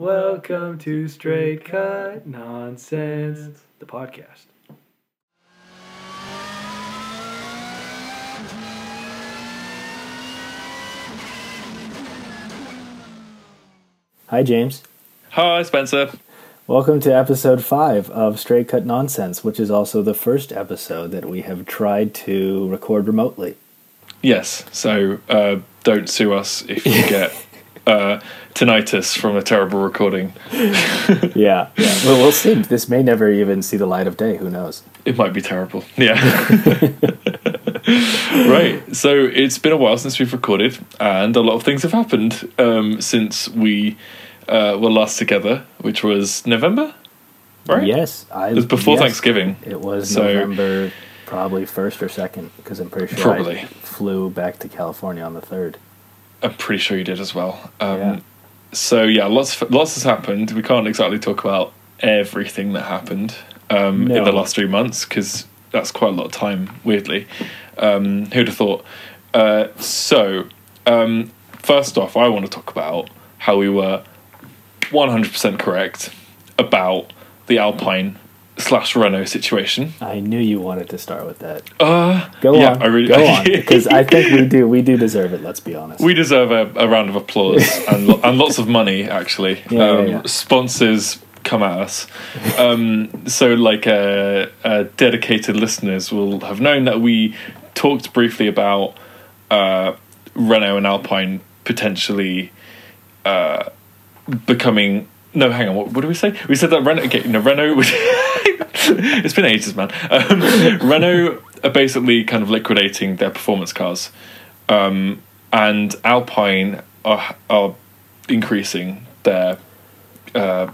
Welcome to Straight Cut Nonsense, the podcast. Hi, James. Hi, Spencer. Welcome to episode five of Straight Cut Nonsense, which is also the first episode that we have tried to record remotely. Yes, so uh, don't sue us if you get uh, tinnitus from a terrible recording. yeah, yeah. Well, we'll see. This may never even see the light of day. Who knows? It might be terrible. Yeah. right. So it's been a while since we've recorded, and a lot of things have happened um, since we uh, were last together, which was November. Right. Yes, I. It was before yes, Thanksgiving. It was so, November, probably first or second, because I'm pretty sure probably. I flew back to California on the third. I'm pretty sure you did as well. Um, yeah. So yeah, lots lots has happened. We can't exactly talk about everything that happened um, no. in the last three months because that's quite a lot of time. Weirdly, um, who'd have thought? Uh, so um, first off, I want to talk about how we were 100% correct about the Alpine slash Renault situation. I knew you wanted to start with that. Uh, go yeah, on. I really, go on because I think we do. We do deserve it. Let's be honest. We deserve a, a round of applause and, and lots of money. Actually, yeah, um, yeah, sponsors come at us. Um, so, like, uh, uh, dedicated listeners will have known that we talked briefly about uh, Renault and Alpine potentially uh, becoming no, hang on. What, what did we say? We said that Renault. Okay, no, Renault. it's been ages, man. Um, Renault are basically kind of liquidating their performance cars, um, and Alpine are are increasing their uh,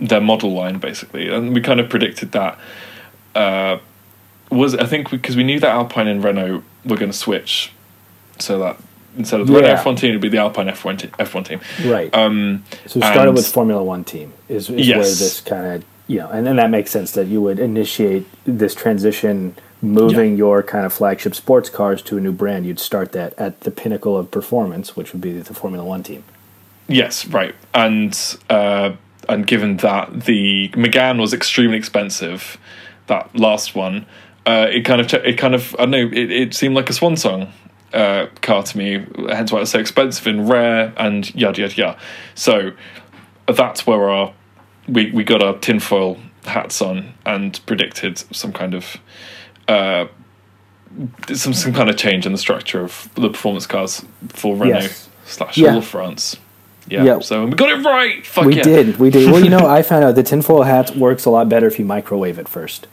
their model line basically, and we kind of predicted that. Uh, was I think because we, we knew that Alpine and Renault were going to switch, so that instead of the yeah. Renault F1 team, it'd be the Alpine F1 t- F1 team. Right. Um, so we started with Formula One team is, is yes. where this kind of you know, and then that makes sense that you would initiate this transition, moving yeah. your kind of flagship sports cars to a new brand. You'd start that at the pinnacle of performance, which would be the Formula One team. Yes, right, and uh, and given that the Megane was extremely expensive, that last one, uh, it kind of it kind of I don't know it, it seemed like a swan song uh, car to me, hence why it's so expensive and rare and yada yada yada. So that's where our we we got our tinfoil hats on and predicted some kind of uh, some some kind of change in the structure of the performance cars for Renault yes. slash yeah. all of France. Yeah. yeah. So we got it right. Fuck we yeah. did. We did. Well, you know, I found out the tinfoil hat works a lot better if you microwave it first.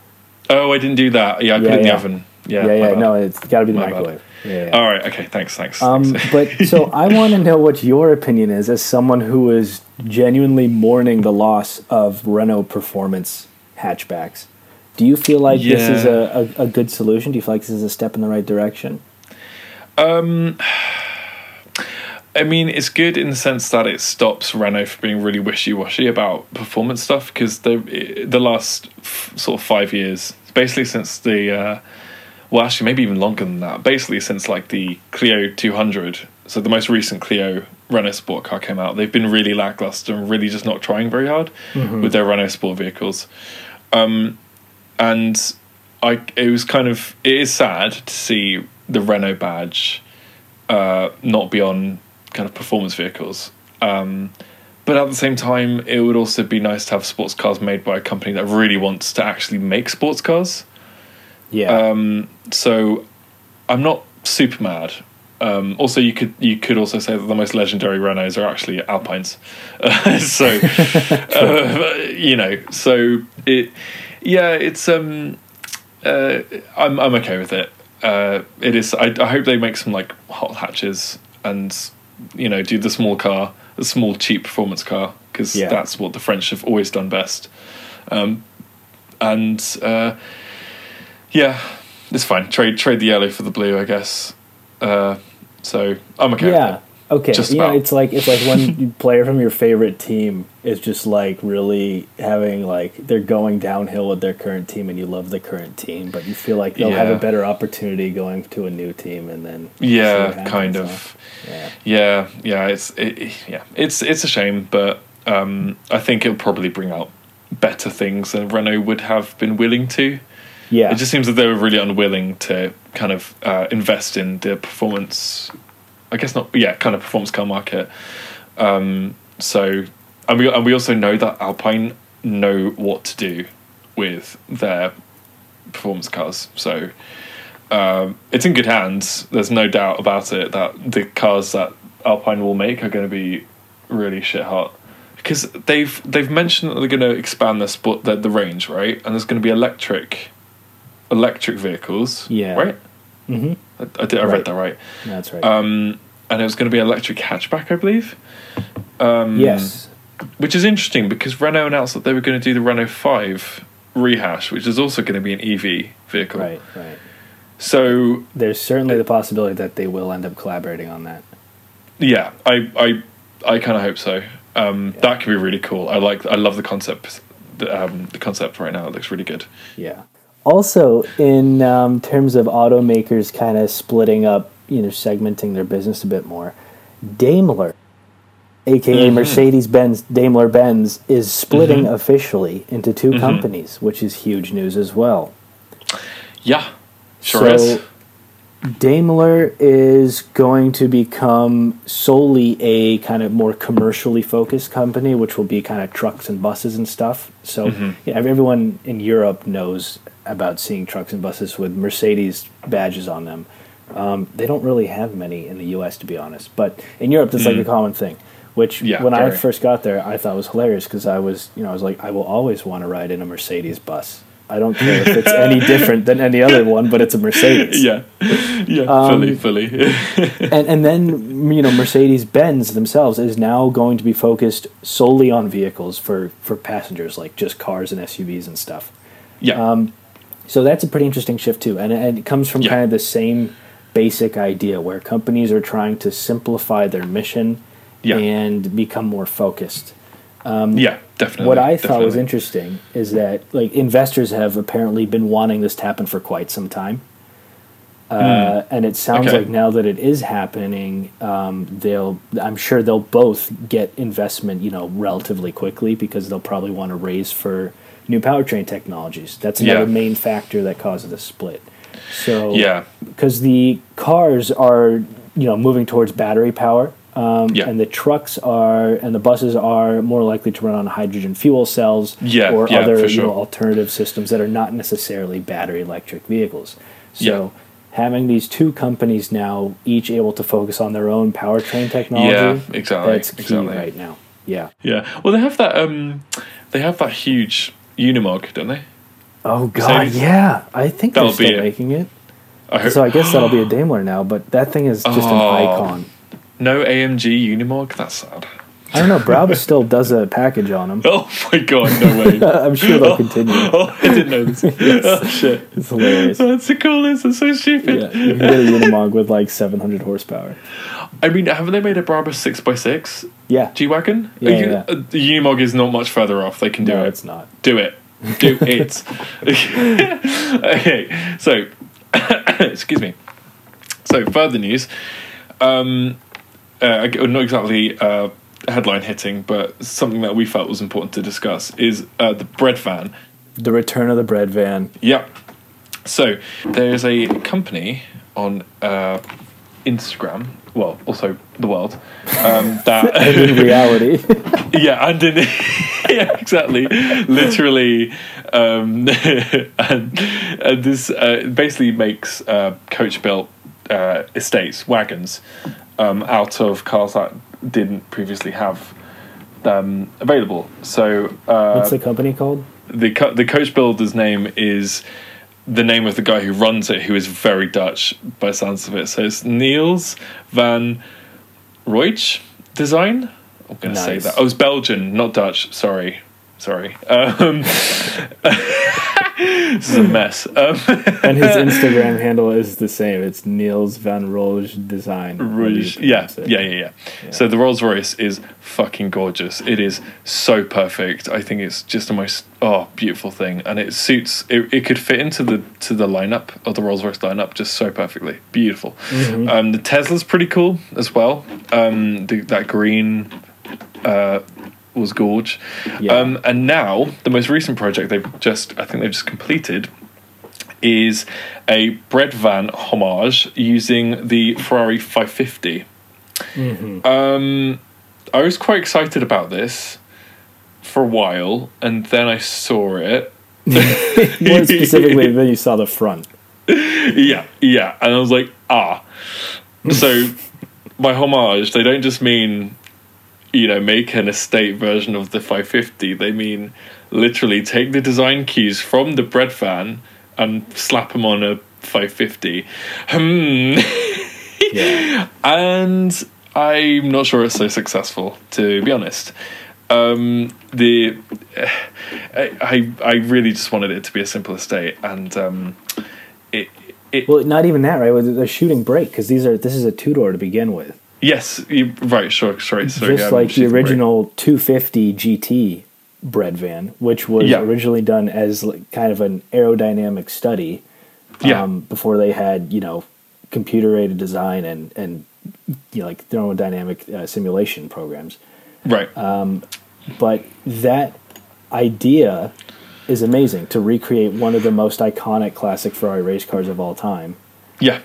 Oh, I didn't do that. Yeah, I yeah, put it in the oven. Yeah. Yeah, yeah. No, it's got to be the my microwave. Bad. Yeah. All right. Okay. Thanks. Thanks. Um, thanks. but so I want to know what your opinion is as someone who is genuinely mourning the loss of Renault performance hatchbacks. Do you feel like yeah. this is a, a, a, good solution? Do you feel like this is a step in the right direction? Um, I mean, it's good in the sense that it stops Renault from being really wishy washy about performance stuff because the the last f- sort of five years, basically since the uh, well, actually, maybe even longer than that. Basically, since like the Clio 200, so the most recent Clio Renault Sport car came out, they've been really lackluster and really just not trying very hard mm-hmm. with their Renault Sport vehicles. Um, and I, it was kind of, it is sad to see the Renault badge uh, not be on kind of performance vehicles. Um, but at the same time, it would also be nice to have sports cars made by a company that really wants to actually make sports cars. Yeah. Um, so I'm not super mad. Um, also, you could you could also say that the most legendary Renaults are actually Alpines. Uh, so uh, you know, so it yeah, it's um, uh, I'm I'm okay with it. Uh, it is. I, I hope they make some like hot hatches and you know do the small car, the small cheap performance car because yeah. that's what the French have always done best. Um, and uh, yeah, it's fine. Trade trade the yellow for the blue, I guess. Uh, so I'm okay. Yeah. Okay. Just yeah, it's like it's like one player from your favorite team is just like really having like they're going downhill with their current team, and you love the current team, but you feel like they'll yeah. have a better opportunity going to a new team, and then yeah, kind of. Yeah. yeah, yeah, It's it, yeah, it's it's a shame, but um, I think it'll probably bring out better things than Renault would have been willing to. Yeah, it just seems that they were really unwilling to kind of uh, invest in the performance. I guess not. Yeah, kind of performance car market. Um, so, and we and we also know that Alpine know what to do with their performance cars. So um, it's in good hands. There's no doubt about it that the cars that Alpine will make are going to be really shit hot because they've they've mentioned that they're going to expand the sport the, the range right, and there's going to be electric electric vehicles. Yeah. Right. Mm-hmm. I, I, did. I Right. read that right. That's right. Um, and it was going to be electric hatchback, I believe. Um, yes. Which is interesting because Renault announced that they were going to do the Renault Five rehash, which is also going to be an EV vehicle. Right. Right. So There's certainly the possibility that they will end up collaborating on that. yeah, I I I kind of hope so. Um, That could be really cool. I like. I love the concept. The, um, the concept right now. It looks really good. Yeah. Also, in um, terms of automakers kind of splitting up, you know, segmenting their business a bit more, Daimler, aka Mhm. Mercedes Benz, Daimler Benz, is splitting Mhm. officially into 2 Mhm. companies, which is huge news as well. Yeah, sure so, is. Daimler is going to become solely a kind of more commercially focused company, which will be kind of trucks and buses and stuff. So Mhm. yeah, everyone in Europe knows about seeing trucks and buses with Mercedes badges on them. Um, they don't really have many in the U.S. to be honest, but in Europe that's like Mm. a common thing. Which Yeah, when I first got there, I thought was hilarious because I was, you know, I was like, I will always want to ride in a Mercedes bus. I don't care if it's any different than any other one, but it's a Mercedes Yeah, yeah, Um, fully, fully. and and then you know Mercedes Benz themselves is now going to be focused solely on vehicles for for passengers like just cars and SUVs and stuff. yeah, Um, so that's a pretty interesting shift too, and and it comes from Yeah. kind of the same basic idea where companies are trying to simplify their mission Yeah. and become more focused. yeah, definitely. What I thought was interesting is that like investors have apparently been wanting this to happen for quite some time. Uh, and it sounds. Okay. like now that it is happening, um, they'll. I'm sure they'll both get investment, you know, relatively quickly because they'll probably want to raise for new powertrain technologies. That's another Yeah. main factor that causes the split. So Yeah, because the cars are you know moving towards battery power um, Yeah. and the trucks are and the buses are more likely to run on hydrogen fuel cells Yeah, or yeah, other for you know, alternative systems that are not necessarily battery electric vehicles so having these two companies now each able to focus on their own powertrain technology Yeah, exactly, that's key exactly. right now yeah yeah. Well, they have that. Um, they have that huge Unimog, don't they? oh god Mercedes. yeah i think That'll they're still making it I so i guess that'll be a daimler now but that thing is just an Oh. icon no AMG Unimog. That's sad. I don't know. Brabus still does a package on them. Oh my god, no way. I'm sure they'll oh, continue. Oh, I didn't know this. Oh shit. It's hilarious. Oh, That's the coolest. That's so stupid. Yeah, you can get a Unimog with like 700 horsepower. I mean, haven't they made a Brabus six x six Yeah. G wagon? Yeah, yeah. The Unimog is not much further off. They can do No, it. it's not. Do it. Do it. okay, so excuse me. So further news. Um, uh, not exactly uh, headline hitting, but something that we felt was important to discuss is uh, the bread van. The return of the bread van. Yeah. So there's a company on uh, Instagram, well, also the world, um, that in reality, yeah, and in yeah, exactly, literally, um, and, and this uh, basically makes uh, coach built uh, estates wagons um, out of cars that didn't previously have them available. So uh, what's the company called? the co- the coach builder's name is the name of the guy who runs it, who is very Dutch by sounds of it. So it's Niels van Roij Design. I'm going to say that. Oh, it's Belgian, not Dutch. Sorry, sorry. Um, this is a mess. Um, And his Instagram handle is the same. It's Niels van Roge Design. Rouge. Yeah, it. yeah, yeah, yeah, So the Rolls Royce is fucking gorgeous. It is so perfect. I think it's just the most oh beautiful thing, and it suits. It, it could fit into the to the lineup of the Rolls Royce lineup just so perfectly. Beautiful. Um, the Tesla's pretty cool as well. Um, the, that green. Uh, was gorge. Yeah. Um, and now the most recent project they've just I think they've just completed is a bread van homage using the Ferrari 550. Mm-hmm. Um, I was quite excited about this for a while, and then I saw it. More specifically, then you saw the front. Yeah, yeah, and I was like, ah. So, by homage, they don't just mean, you know, make an estate version of the 550. They mean literally take the design cues from the bread van and slap them on a 550. Hmm. yeah. And I'm not sure it's so successful, to be honest. Um, the I I really just wanted it to be a simple estate, and um, it, it well, not even that, right? With the shooting brake, because these are this is a two door to begin with. Yes, you, right. Sure, sorry. sorry just like the original 250 GT bread van, which was yeah. originally done as like kind of an aerodynamic study. Yeah. Um, before they had you know computer aided design and and you know, like thermodynamic uh, simulation programs. Right. Um, but that idea is amazing to recreate one of the most iconic classic Ferrari race cars of all time. Yeah.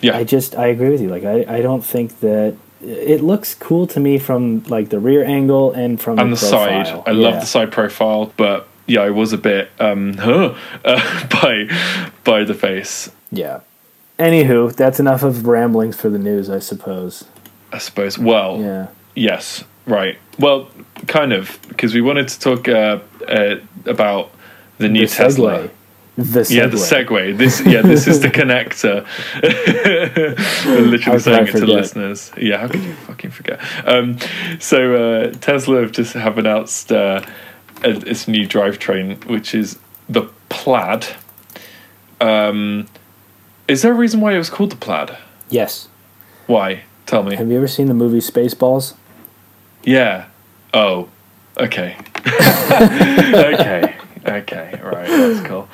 Yeah. I just I agree with you. Like I, I don't think that it looks cool to me from like the rear angle and from and the, the side. I yeah. love the side profile, but yeah, I was a bit um huh, uh, by by the face. Yeah. Anywho, that's enough of ramblings for the news, I suppose. I suppose. Well, yeah. Yes. Right. Well, kind of, because we wanted to talk uh, uh, about the new the Tesla. The segue. Yeah, the segue. This, yeah, this is the connector. Literally saying it to listeners. Yeah, how could you fucking forget? Um, so uh, Tesla have just have announced uh, its new drivetrain, which is the Plaid. Um, is there a reason why it was called the Plaid? Yes. Why? Tell me. Have you ever seen the movie Spaceballs? Yeah. Oh. Okay. okay. Okay, right, that's cool.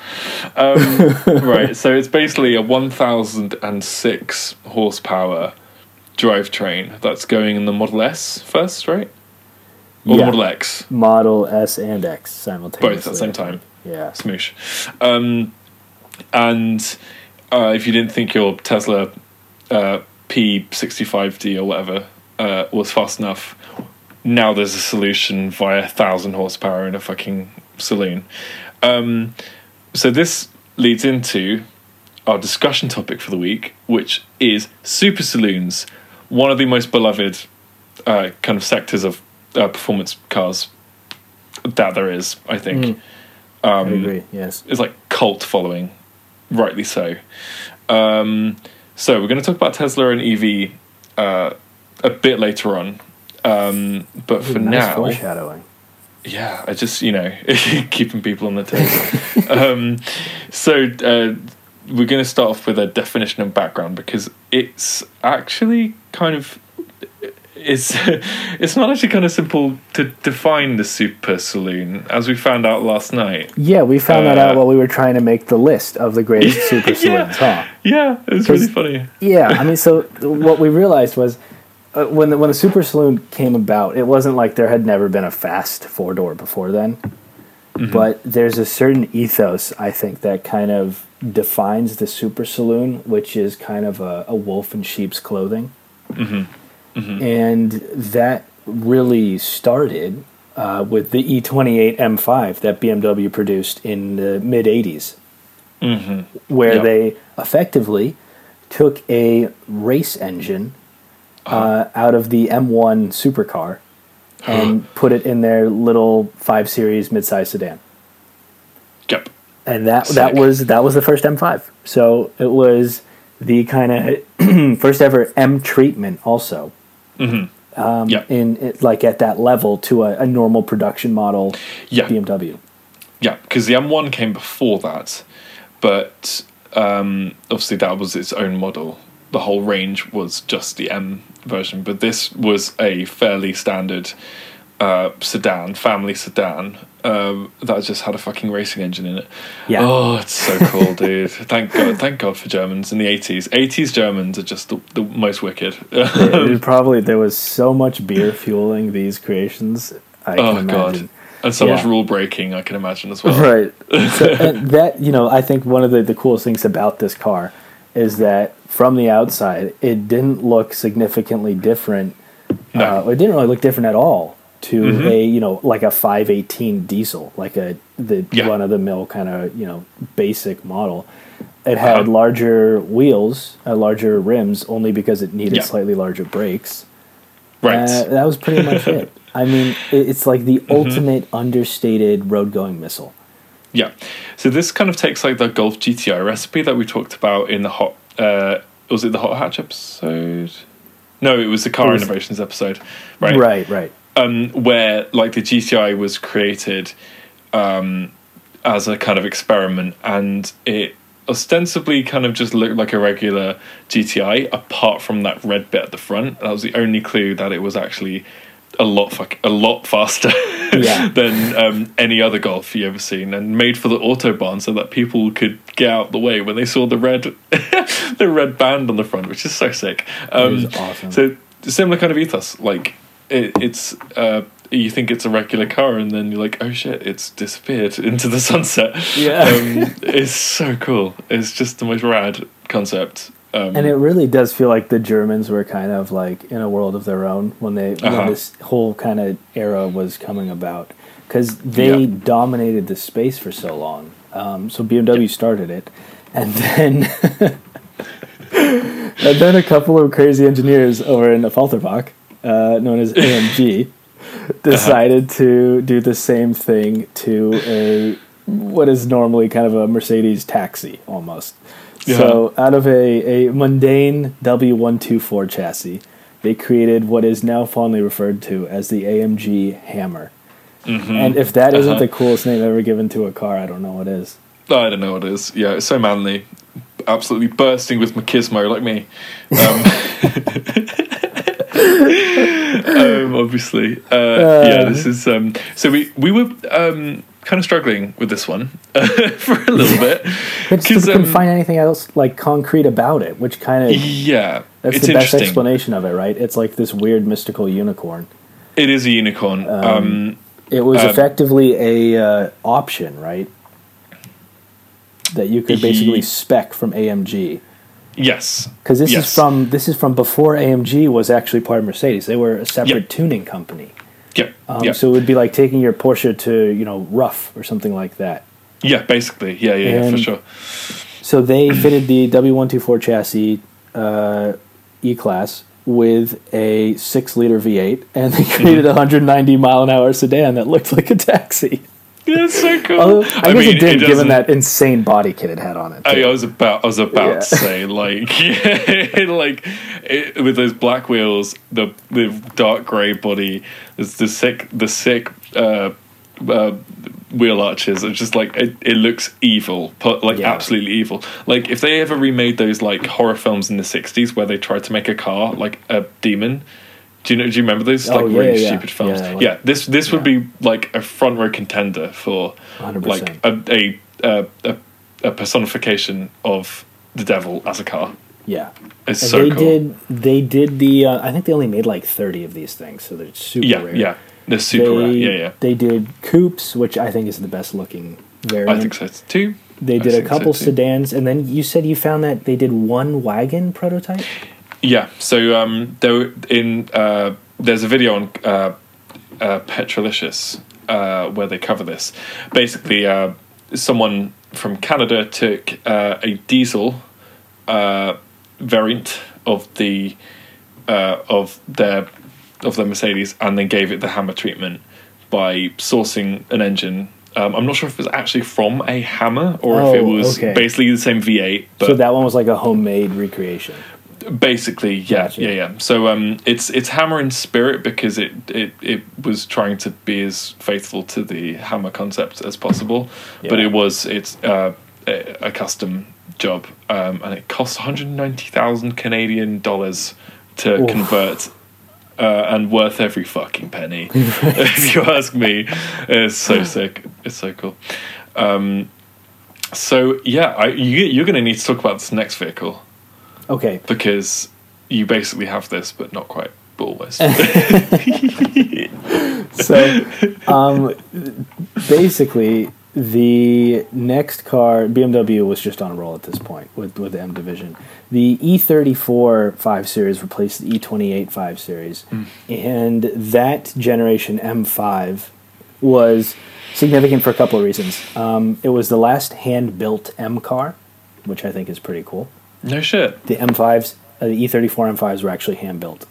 Um, right, so it's basically a 1006 horsepower drivetrain that's going in the Model S first, right? Or yeah. Model X? Model S and X simultaneously. Both at the same time. Yeah. Smoosh. Um, and uh, if you didn't think your Tesla uh, P65D or whatever uh, was fast enough, now there's a solution via 1000 horsepower in a fucking saloon. Um, so this leads into our discussion topic for the week, which is super saloons, one of the most beloved uh, kind of sectors of uh, performance cars that there is. I think. Mm. Um, I agree. Yes, it's like cult following, rightly so. Um, so we're going to talk about Tesla and EV uh, a bit later on, um, but Ooh, for nice now, foreshadowing yeah, I just you know keeping people on the table. um, so uh, we're going to start off with a definition and background because it's actually kind of it's it's not actually kind of simple to define the super saloon as we found out last night. Yeah, we found uh, that out uh, while we were trying to make the list of the greatest super saloons. yeah, huh? Yeah, it was really funny. Yeah, I mean, so what we realized was uh, when the, when the Super Saloon came about, it wasn't like there had never been a fast four door before then. Mm-hmm. But there's a certain ethos, I think, that kind of defines the Super Saloon, which is kind of a, a wolf in sheep's clothing. Mm-hmm. Mm-hmm. And that really started uh, with the E28 M5 that BMW produced in the mid 80s, mm-hmm. where yep. they effectively took a race engine uh, out of the M1 supercar and put it in their little five series midsize sedan. Yep. And that Sick. that was that was the first M5. So it was the kind of first ever M treatment also. Mm-hmm. Um, yep. in it, like at that level to a, a normal production model yeah. BMW. Yeah, because the M1 came before that, but um, obviously that was its own model. The whole range was just the M version, but this was a fairly standard uh, sedan, family sedan um, that just had a fucking racing engine in it. Yeah. Oh, it's so cool, dude! Thank God, thank God for Germans in the eighties. Eighties Germans are just the, the most wicked. yeah, probably there was so much beer fueling these creations. I oh god, and so much rule breaking. I can imagine as well. Right. So and that you know, I think one of the, the coolest things about this car is that from the outside, it didn't look significantly different. No. Uh, it didn't really look different at all to Mhm. a you know like a 518 diesel, like a the Yeah. run of the mill kind of you know basic model. It had Uh-huh. larger wheels, uh, larger rims, only because it needed Yeah. slightly larger brakes. Right. Uh, that was pretty much it. I mean, it's like the Mm-hmm. ultimate understated road going missile. Yeah. So this kind of takes like the Golf GTI recipe that we talked about in the hot. Uh, was it the hot hatch episode? No, it was the car was- innovations episode, right? Right, right. Um, where like the GTI was created um, as a kind of experiment, and it ostensibly kind of just looked like a regular GTI, apart from that red bit at the front. That was the only clue that it was actually a lot fuck, a lot faster Yeah. than um, any other Golf you ever seen, and made for the autobahn so that people could get out the way when they saw the red, the red band on the front, which is so sick. Um, is awesome. So similar kind of ethos, like it, it's. Uh, you think it's a regular car, and then you're like, "Oh shit! It's disappeared into the sunset." Yeah. um, it's so cool. It's just the most rad concept. Um, And it really does feel like the Germans were kind of like in a world of their own when they Uh-huh. when this whole kind of era was coming about because they Yeah. dominated the space for so long. Um, so BMW started it, and then and then a couple of crazy engineers over in Affalterbach, uh, known as AMG, decided to do the same thing to a what is normally kind of a Mercedes taxi almost. So out of a, a mundane W124 chassis, they created what is now fondly referred to as the AMG Hammer. And if that isn't Uh-huh. the coolest name ever given to a car, I don't know what is. I don't know what is. Yeah, it's so manly, absolutely bursting with machismo like me. Um, um, obviously, uh, yeah. This is um, so we we were um, kind of struggling with this one for a little bit Because I couldn't um, find anything else like concrete about it, which kind of yeah, that's it's the best explanation of it, right? It's like this weird mystical unicorn. It is a unicorn. Um, It was Um, effectively a uh, option, right? That you could basically Ye- spec from AMG. yes, Because this Yes. is from this is from before AMG was actually part of Mercedes. They were a separate Yep. tuning company. Yeah, Um, yeah, So it would be like taking your Porsche to you know RUF or something like that. yeah. Basically, yeah, yeah, yeah, for sure. So they fitted the W124 chassis uh, E class with a six liter V8, and they Mm-hmm. created a 190 mile an hour sedan that looked like a taxi. It's so cool. Although I, guess it did, doesn't- given that insane body kit it had on it. I. I was about, I was about Yeah. to say, like, like it, with those black wheels, the the dark grey body, there's the sick, the sick uh, uh, wheel arches. It's just like it, it looks evil, like Yeah. absolutely evil. Like if they ever remade those like horror films in the '60s where they tried to make a car like a demon. Do you know? Do you remember those Oh, like yeah, really yeah, stupid films? yeah, Yeah, like- this this would be like a front row contender for 100%. like a a, a a a personification of the devil as a car. yeah. It's And so they cool. did. They did the. Uh, I think they only made like 30 of these things, so they're super yeah, rare. yeah. They're super they, rare. Yeah, yeah. They did coupes, which I think is the best looking variant. I think so too. They I did a think so couple sedans, and then you said you found that they did one wagon prototype. Yeah. So um, there in uh, there's a video on uh, uh, Petrolicious uh, where they cover this. Basically, uh, someone from Canada took uh, a diesel uh, variant of the uh, of their of their Mercedes and then gave it the hammer treatment by sourcing an engine. Um, I'm not sure if it was actually from a hammer or if it Oh, was okay. basically the same V8. But so that one was like a homemade recreation. Basically, yeah, yeah, yeah. So um, it's it's Hammer in spirit because it, it it was trying to be as faithful to the Hammer concept as possible, but it was it's uh, a, a custom job, um, and it costs one hundred ninety thousand Canadian dollars to Oof. convert. Uh, and worth every fucking penny, if you ask me. It's so sick. It's so cool. Um, so yeah, I, you, you're going to need to talk about this next vehicle Okay, because you basically have this, but not quite, but almost. so, um, basically, the next car, BMW was just on a roll at this point with, with the M division. The E34 5 Series replaced the E28 5 Series, mm. and that generation M5 was significant for a couple of reasons. Um, it was the last hand built M car, which I think is pretty cool. No shit. The M5s, uh, the E34 M5s were actually hand built.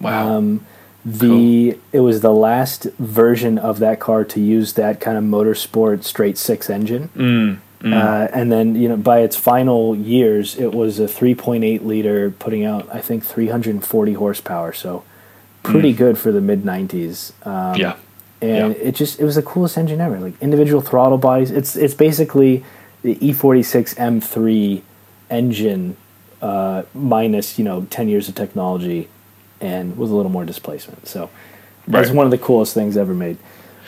Wow. Um, the cool. it was the last version of that car to use that kind of motorsport straight six engine. Mm, mm. Uh, and then you know by its final years, it was a 3.8 liter, putting out I think 340 horsepower. So pretty mm. good for the mid 90s. Um, yeah. And yeah. it just it was the coolest engine ever. Like individual throttle bodies. It's it's basically the E46 M3 engine uh, minus you know 10 years of technology and with a little more displacement. So right. that's one of the coolest things ever made.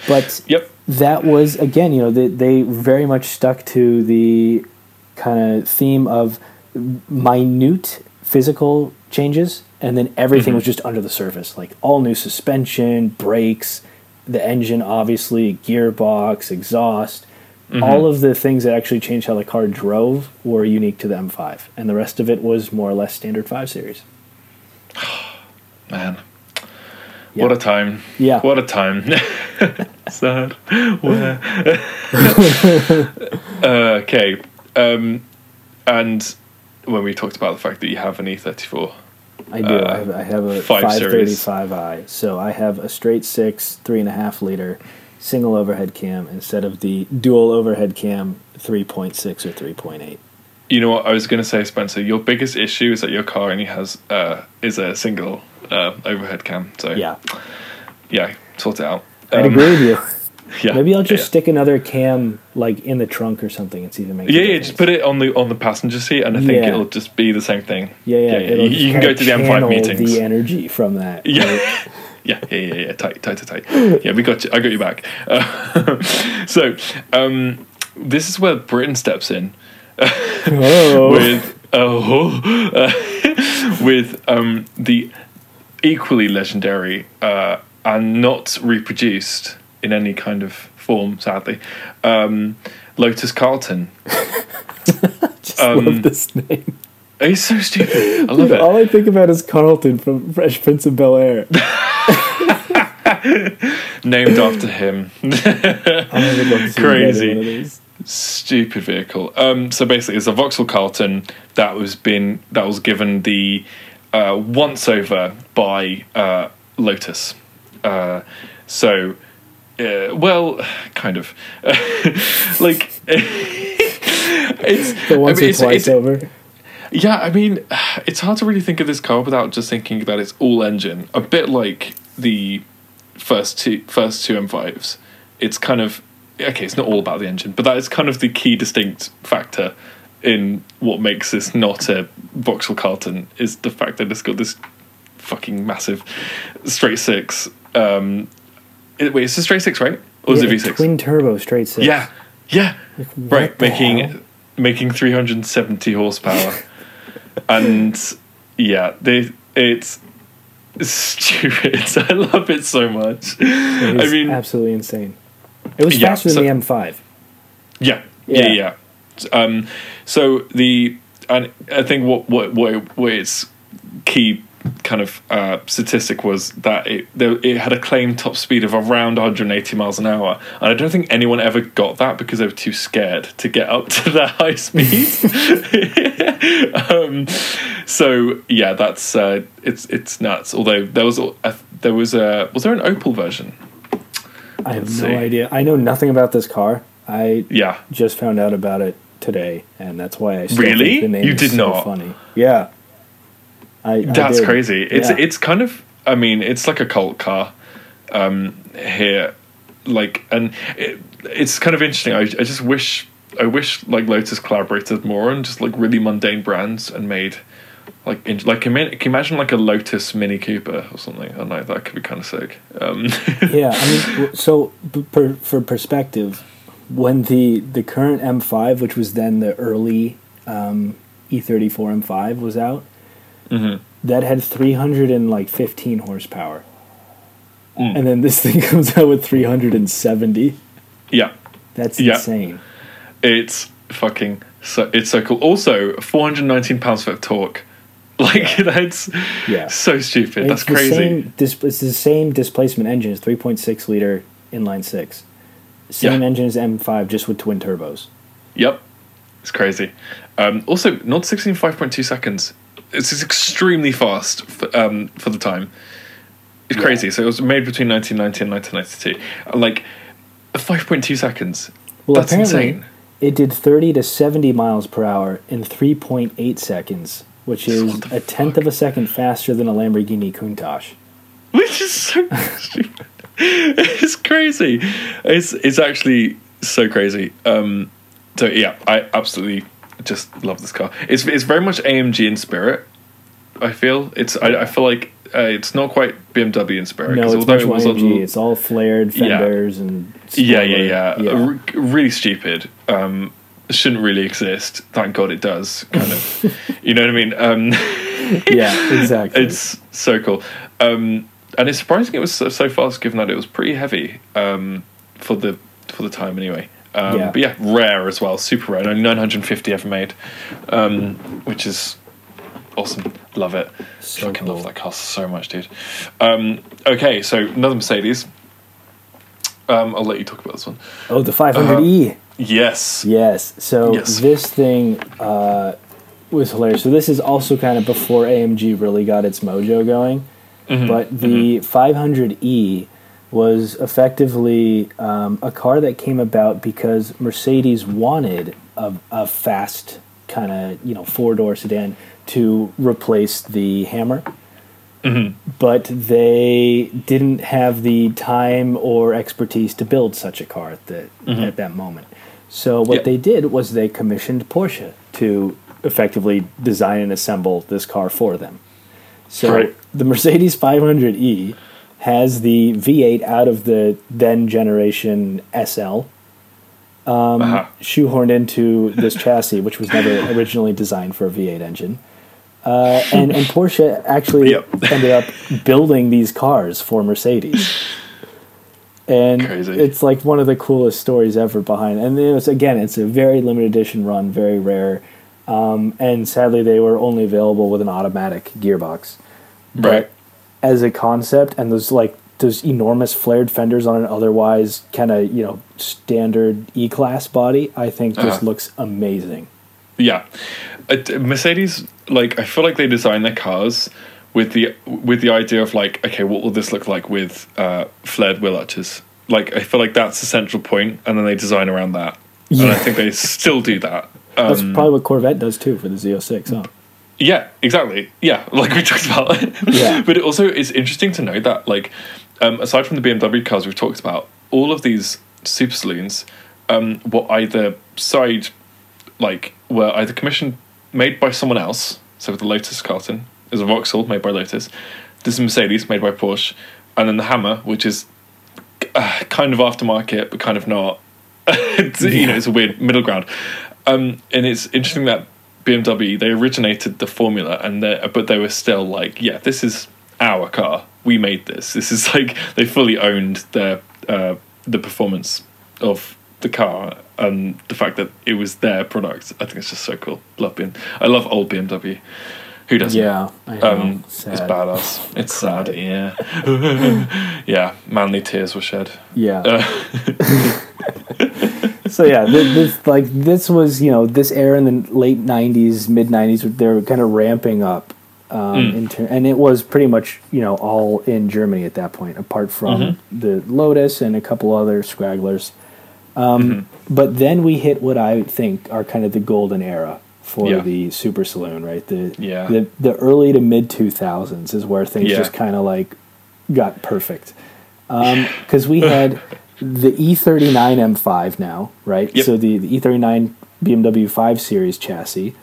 But yep. that was again, you know, they, they very much stuck to the kind of theme of minute physical changes, and then everything mm-hmm. was just under the surface, like all new suspension, brakes, the engine, obviously, gearbox, exhaust. Mm-hmm. All of the things that actually changed how the car drove were unique to the M5, and the rest of it was more or less standard 5 Series. man. What a time. Yeah. What a time. Sad. uh, okay. Um, and when we talked about the fact that you have an E34. I do. Uh, I, have, I have a 535i. So I have a straight six, three and a half liter single overhead cam instead of the dual overhead cam 3.6 or 3.8. You know what I was going to say, Spencer? Your biggest issue is that your car only has uh, is a single uh, overhead cam. So yeah, yeah, sort it out. I'd agree with you. Yeah, maybe I'll just yeah. stick another cam like in the trunk or something and see if it makes. Yeah, yeah, just put it on the on the passenger seat, and I think yeah. it'll just be the same thing. Yeah, yeah. yeah, yeah. You, you can go to the M5 meetings. The energy from that. Yeah. Right? Yeah, yeah, yeah, yeah, tight, tight, tight, Yeah, we got you. I got you back. Uh, so, um, this is where Britain steps in oh. with oh, uh, with um, the equally legendary uh, and not reproduced in any kind of form, sadly. Um, Lotus Carlton. Just um, love this name. He's so stupid. I love Dude, it. All I think about is Carlton from Fresh Prince of Bel Air. Named after him. Crazy. Stupid vehicle. Um, so basically, it's a Vauxhall Carlton that was been that was given the uh, once over by uh, Lotus. Uh, so, uh, well, kind of like it's the once I mean, or it's, twice it's, over. Yeah, I mean, it's hard to really think of this car without just thinking about its all engine. A bit like the first two first two M5s. It's kind of okay. It's not all about the engine, but that is kind of the key distinct factor in what makes this not a Vauxhall Carlton is the fact that it's got this fucking massive straight six. Um, it, wait, it's a straight six, right? Or yeah, is it V6? Twin turbo straight six. Yeah, yeah. Like, right, making hell? making three hundred and seventy horsepower, and yeah, they it's stupid. I love it so much. It I mean, absolutely insane. It was faster yeah, so, than the M5. Yeah, yeah, yeah. yeah. Um, so the and I think what what what, what its key kind of uh, statistic was that it it had a claimed top speed of around 180 miles an hour, and I don't think anyone ever got that because they were too scared to get up to that high speed. um, so yeah, that's uh, it's it's nuts. Although there was a, there was a was there an Opel version? I have Let's no see. idea. I know nothing about this car. I yeah just found out about it today, and that's why I really the name you did so not funny. Yeah, I, that's crazy. It's yeah. it's kind of I mean it's like a cult car um, here, like and it, it's kind of interesting. I I just wish I wish like Lotus collaborated more on just like really mundane brands and made like in, like can you imagine like a Lotus Mini Cooper or something? I don't know that could be kind of sick. Um. yeah, I mean, so per, for perspective, when the the current M5, which was then the early um, E34 M5, was out, mm-hmm. that had 300 and like 15 horsepower. mm. and then this thing comes out with 370. Yeah, that's yeah. insane. It's fucking so. It's so cool. Also, 419 pounds foot of torque. Like yeah. that's yeah. so stupid. that's crazy. Same, dis- it's the same displacement engine. It's 3.6 liter inline six. Same yeah. engine as M5, just with twin turbos. Yep, it's crazy. Um, also, not 16 5.2 seconds. It's extremely fast for, um, for the time. It's yeah. crazy. So it was made between 1990 and 1992. Like 5.2 seconds. Well, That's insane. It did 30 to 70 miles per hour in 3.8 seconds, which is a tenth of a second faster than a Lamborghini Countach. Which is so stupid. It's crazy. It's it's actually so crazy. Um, so yeah, I absolutely just love this car. It's it's very much AMG in spirit. I feel it's I, I feel like uh, it's not quite BMW in spirit. No, it's much it was AMG. it's all flared fenders yeah. and yeah, yeah, yeah, yeah. R- really stupid. Um, shouldn't really exist. Thank God it does. Kind of, you know what I mean? Um, yeah, exactly. It's so cool, um, and it's surprising it was so, so, fast, given that it was pretty heavy um, for the for the time anyway. Um, yeah. But yeah, rare as well, super rare. Only 950 ever made, um, which is awesome. Love it. So Fucking cool. love that car so much, dude. Um, okay, so another Mercedes. Um, I'll let you talk about this one. Oh, the 500e. Uh, yes. Yes. So yes. this thing uh, was hilarious. So this is also kind of before AMG really got its mojo going. Mm-hmm. But the mm-hmm. 500e was effectively um, a car that came about because Mercedes wanted a, a fast kind of you know four door sedan to replace the Hammer. Mm-hmm. But they didn't have the time or expertise to build such a car at the mm-hmm. at that moment. So what yep. they did was they commissioned Porsche to effectively design and assemble this car for them. So right. the Mercedes 500e has the V8 out of the then generation SL, um, uh-huh. shoehorned into this chassis, which was never originally designed for a V8 engine. Uh, and, and Porsche actually yep. ended up building these cars for Mercedes. And Crazy. it's like one of the coolest stories ever behind. And it was, again, it's a very limited edition run, very rare. Um, and sadly, they were only available with an automatic gearbox. But right as a concept, and those like those enormous flared fenders on an otherwise kind of you know standard E class body, I think just uh-huh. looks amazing. Yeah, Mercedes like I feel like they design their cars with the with the idea of like okay, what will this look like with uh, flared wheel arches? Like I feel like that's the central point, and then they design around that. Yeah. And I think they still do that. Um, that's probably what Corvette does too for the Z06, huh? Yeah, exactly. Yeah, like we talked about. yeah. But it also is interesting to know that, like, um, aside from the BMW cars we've talked about, all of these super saloons um, were either side, like, were either commissioned, made by someone else. So the Lotus Carlton is a Vauxhall made by Lotus. This is Mercedes made by Porsche, and then the Hammer, which is uh, kind of aftermarket but kind of not. You know, it's a weird middle ground. Um, and it's interesting that BMW they originated the formula and but they were still like yeah this is our car. We made this. This is like they fully owned the uh, the performance of the car and the fact that it was their product. I think it's just so cool. Love being I love old BMW who doesn't? Yeah I know. Um, it's badass. It's sad yeah. Yeah manly tears were shed. Yeah. Uh, so yeah, this, this, like this was you know this era in the late '90s, mid '90s. They were kind of ramping up, um, mm. ter- and it was pretty much you know all in Germany at that point, apart from mm-hmm. the Lotus and a couple other scragglers. Um, mm-hmm. But then we hit what I think are kind of the golden era for yeah. the super saloon, right? The yeah. the the early to mid two thousands is where things yeah. just kind of like got perfect because um, we had the E39 M5 now, right? Yep. So the, the E39 BMW 5 Series chassis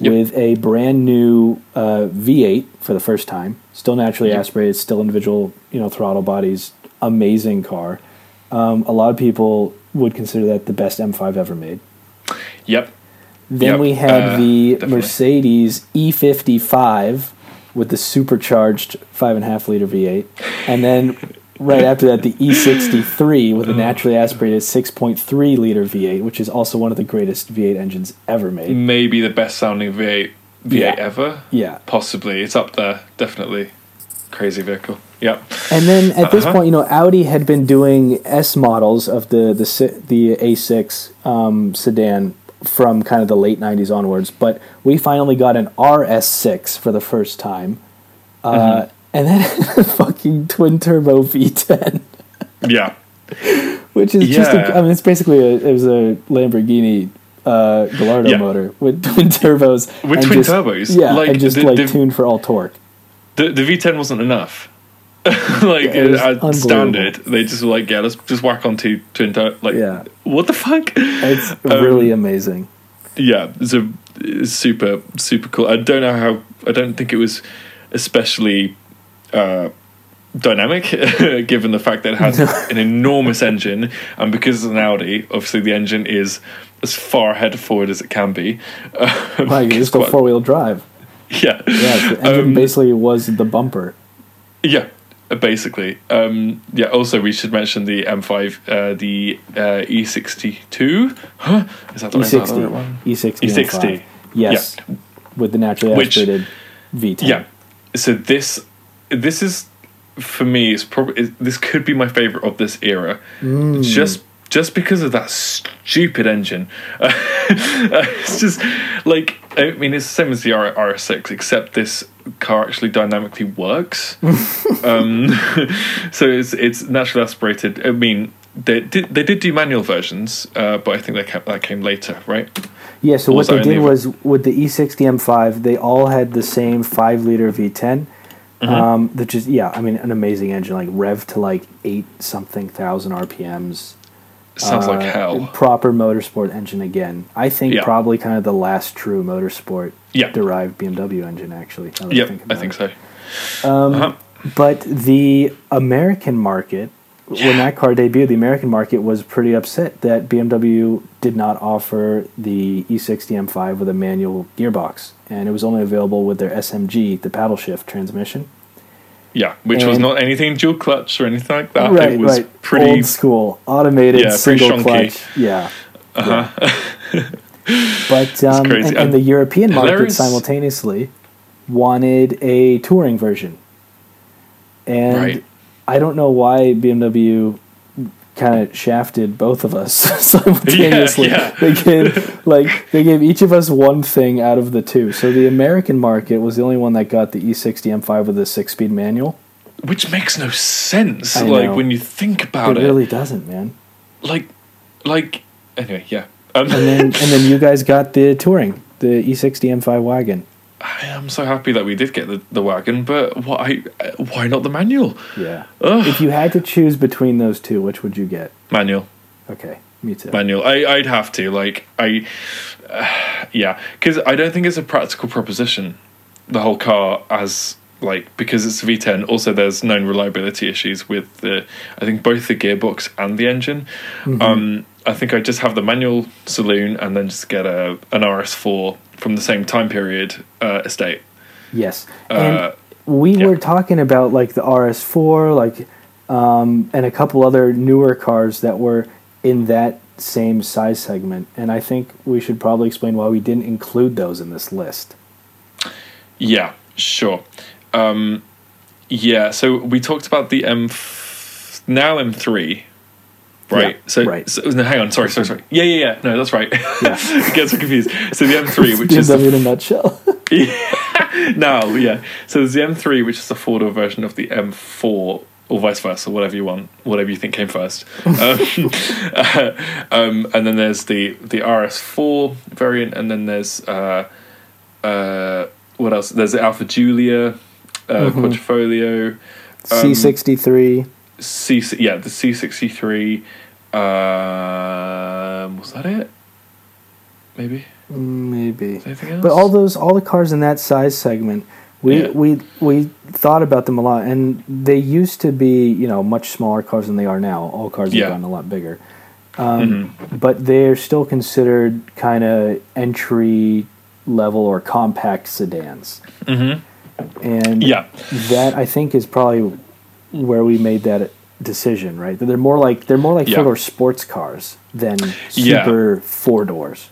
yep. with a brand new uh, V8 for the first time, still naturally yep. aspirated, still individual, you know, throttle bodies, amazing car. Um, a lot of people would consider that the best M5 ever made. Yep. Then we had uh, the definitely. Mercedes E55 with the supercharged five and a half liter V8, and then right after that, the E63 with a naturally aspirated 6.3 liter V8, which is also one of the greatest V8 engines ever made. Maybe the best sounding V8 V8 Yeah. ever. Yeah. Possibly. It's up there, definitely. Crazy vehicle. Yeah. And then at this Uh-huh. point, you know, Audi had been doing S models of the the the A6 um, sedan from kind of the late '90s onwards, but we finally got an RS6 for the first time, uh, Mm-hmm. And then a fucking twin turbo V10, Yeah. which is just Yeah. a, I mean, it's basically a, it was a Lamborghini. Uh, Gallardo Yeah. motor with twin turbos, With twin just- turbos? yeah, Like, and just the- like the- tuned for all torque. The the V10 wasn't enough. like Yeah, it uh, standard, they just were like, yeah, let's just whack on two twin tur- Like, Yeah. what the fuck? It's Um, really amazing. yeah, it's a it's super super cool. I don't know how. I don't think it was especially uh, dynamic, given the fact that it has an enormous engine, and because it's an Audi, obviously the engine is as far ahead forward as it can be. Um, it's it's the quite- four wheel drive. yeah, Yeah, the engine Um, basically was the bumper. Yeah, uh, basically. Um, yeah. Also, we should mention the M5, uh, the uh, E62. Huh? Is that the is that E60, one? E60, E60. M5. Yes, with the naturally Which- aspirated V10. Yeah. So this, this is for me. It's probably this could be my favorite of this era. Mm. Just just because of that stupid engine. it's just like I mean, it's the same as the R- RS6, except this car actually dynamically works. um, so it's it's naturally aspirated. I mean, they did they did do manual versions, uh, but I think that came, that came later, right? Yeah, so Or what they did was with the E E60 M5, they all had the same five liter V10. Mm-hmm. Um, which is yeah, I mean an amazing engine, like rev to like eight something thousand RPMs. Sounds like Uh, hell. Proper motorsport engine again. I think Yeah. probably kind of the last true motorsport Yeah. derived BMW engine actually. now that Yep, I think it. so. Um, Uh-huh. But the American market, when that car debuted, the American market was pretty upset that BMW did not offer the E E60 M5 with a manual gearbox, and it was only available with their SMG, the paddle shift transmission. Yeah, which was not anything dual clutch or anything like that. right, it was right. pretty. old school, automated, Yeah, single clutch. Yeah. Uh-huh. But um, and, and the European market hilarious- simultaneously wanted a touring version, and Right. I don't know why BMW kind of shafted both of us simultaneously. yeah. They gave like they gave each of us one thing out of the two. So the American market was the only one that got the E E60 M5 with a six-speed manual. Which makes no sense. I like know. when you think about it it. really doesn't, man. Like, like. Anyway, yeah. Um, And then and then you guys got the touring, the E E60 M5 wagon. I am so happy that we did get the, the wagon, but why? Why not the manual? Yeah. Ugh. If you had to choose between those two, which would you get? Manual. Okay, me too. manual. I, I'd have to like I, uh, yeah, because I don't think it's a practical proposition. The whole car as like because it's a V10. Also, there's known reliability issues with the I think both the gearbox and the engine. Mm-hmm. Um, I think I'd just have the manual saloon and then just get a an RS4 from the same time period uh, estate. Yes, Uh, and we yeah. were talking about like the RS4, like, um, and a couple other newer cars that were in that same size segment, and I think we should probably explain why we didn't include those in this list. Yeah, sure. Um, yeah, so we talked about the M now M3, right? Yeah, so, right. so no, hang on, sorry, sorry, sorry. Yeah, yeah, yeah. No, that's right. Yeah. Get so confused. So the M3, which is the, in a nutshell. yeah, now, yeah. So there's the M3, which is the four door version of the M4. Or vice versa, whatever you want, whatever you think came first. Um, um, and then there's the the RS4 variant, and then there's uh, uh, what else? There's the Alfa Giulia, uh, Mm-hmm. Quadrifoglio, C63. C yeah the C sixty three. Um, was that it? Maybe Maybe. anything else? But all those, all the cars in that size segment, we Yeah. we we thought about them a lot, and they used to be, you know, much smaller cars than they are now. All cars Yeah. have gotten a lot bigger, um, but they're still considered kind of entry level or compact sedans. Mhm. And Yeah. that I think is probably where we made that decision, right? They're more like they're more like yeah. four door sports cars than super yeah. four doors.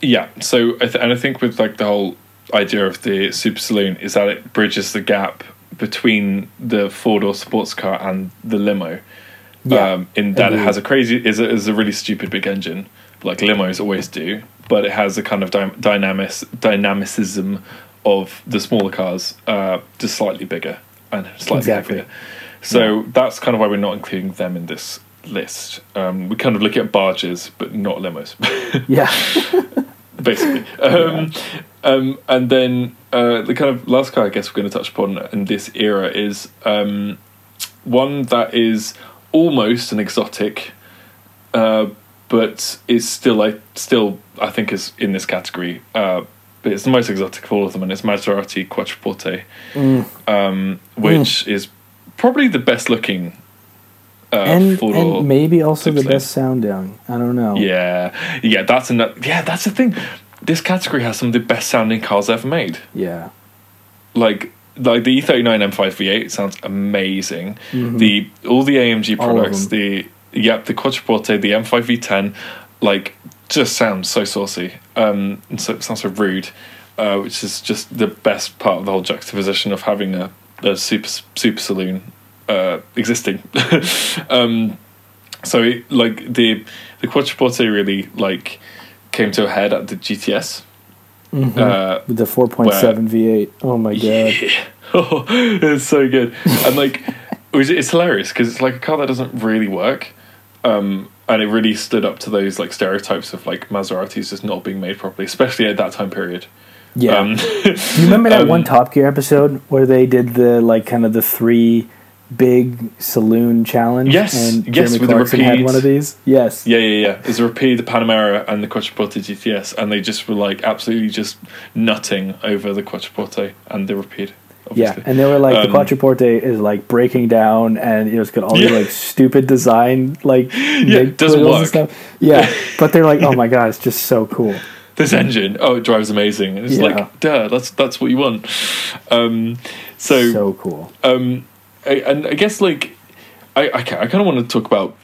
Yeah. So I th- and I think with like the whole idea of the super saloon is that it bridges the gap between the four door sports car and the limo. Yeah, um, in that it has a crazy is a, is a really stupid big engine like limos always do, but it has a kind of dy- dynamic dynamicism of the smaller cars, uh, just slightly bigger and slightly exactly. heavier. So yeah. that's kind of why we're not including them in this list. Um, we kind of look at barges, but not limos. yeah. Basically. Um, yeah. Um, and then uh, the kind of last car I guess we're going to touch upon in this era is um, one that is almost an exotic, uh, but is still I still I think is in this category. Uh, but it's the most exotic of all of them, and it's Maserati Quattroporte, mm. um, which mm. is probably the best looking. Uh, and, and maybe also the best sounding. I don't know. Yeah, yeah, that's another. Yeah, that's the thing. This category has some of the best sounding cars ever made. Yeah, like like the E39 M5 V8 sounds amazing. Mm-hmm. The all the AMG products, the yep, the Quattroporte, the M5 V10, like just sounds so saucy. Um, and so it sounds so rude, uh, which is just the best part of the whole juxtaposition of having a, a super super saloon uh, existing. um, so it, like the the Quattroporte really like came to a head at the GTS. Mm-hmm. Uh, With the 4.7 V8. Oh my god. Yeah. Oh, it's so good. and like it's hilarious because it's like a car that doesn't really work. Um, and it really stood up to those like stereotypes of like Maseratis just not being made properly, especially at that time period. Yeah. Um, you remember that um, one Top Gear episode where they did the like kind of the three big saloon challenge? Yes. And yes, with Clarkson the Rapide. had one of these. Yes. Yeah, yeah, yeah. It's a repeat the Panamera, and the Quattroporte GTS, and they just were like absolutely just nutting over the Quattroporte and the Rapide. Obviously. Yeah, and they were like um, the Quattroporte is like breaking down, and you know it was got all yeah. these like stupid design like yeah, it doesn't work. stuff. Yeah, but they're like, oh my god, it's just so cool. This engine, oh, it drives amazing. And It's yeah. like, duh, that's that's what you want. Um, so so cool. Um, I, and I guess like I I, I kind of want to talk about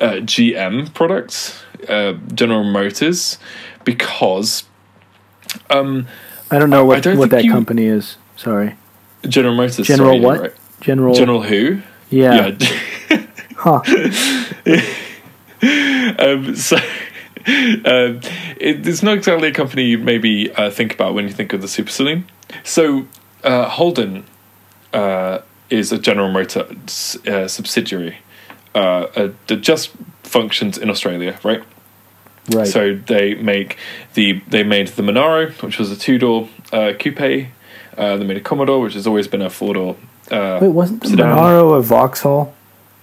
uh, GM products, uh, General Motors, because um, I don't know what what that you, company is. Sorry. General Motors. General sorry, what? Right. General. General who? Yeah. yeah. huh. um, so. Um, it, it's not exactly a company you maybe uh, think about when you think of the Super Saloon. So, uh, Holden uh, is a General Motors uh, subsidiary uh, that just functions in Australia, right? Right. So they make the they made the Monaro, which was a two door uh, coupe uh, they made a Commodore, which has always been a four door. Uh, Wait, wasn't the sedan. Monaro a Vauxhall?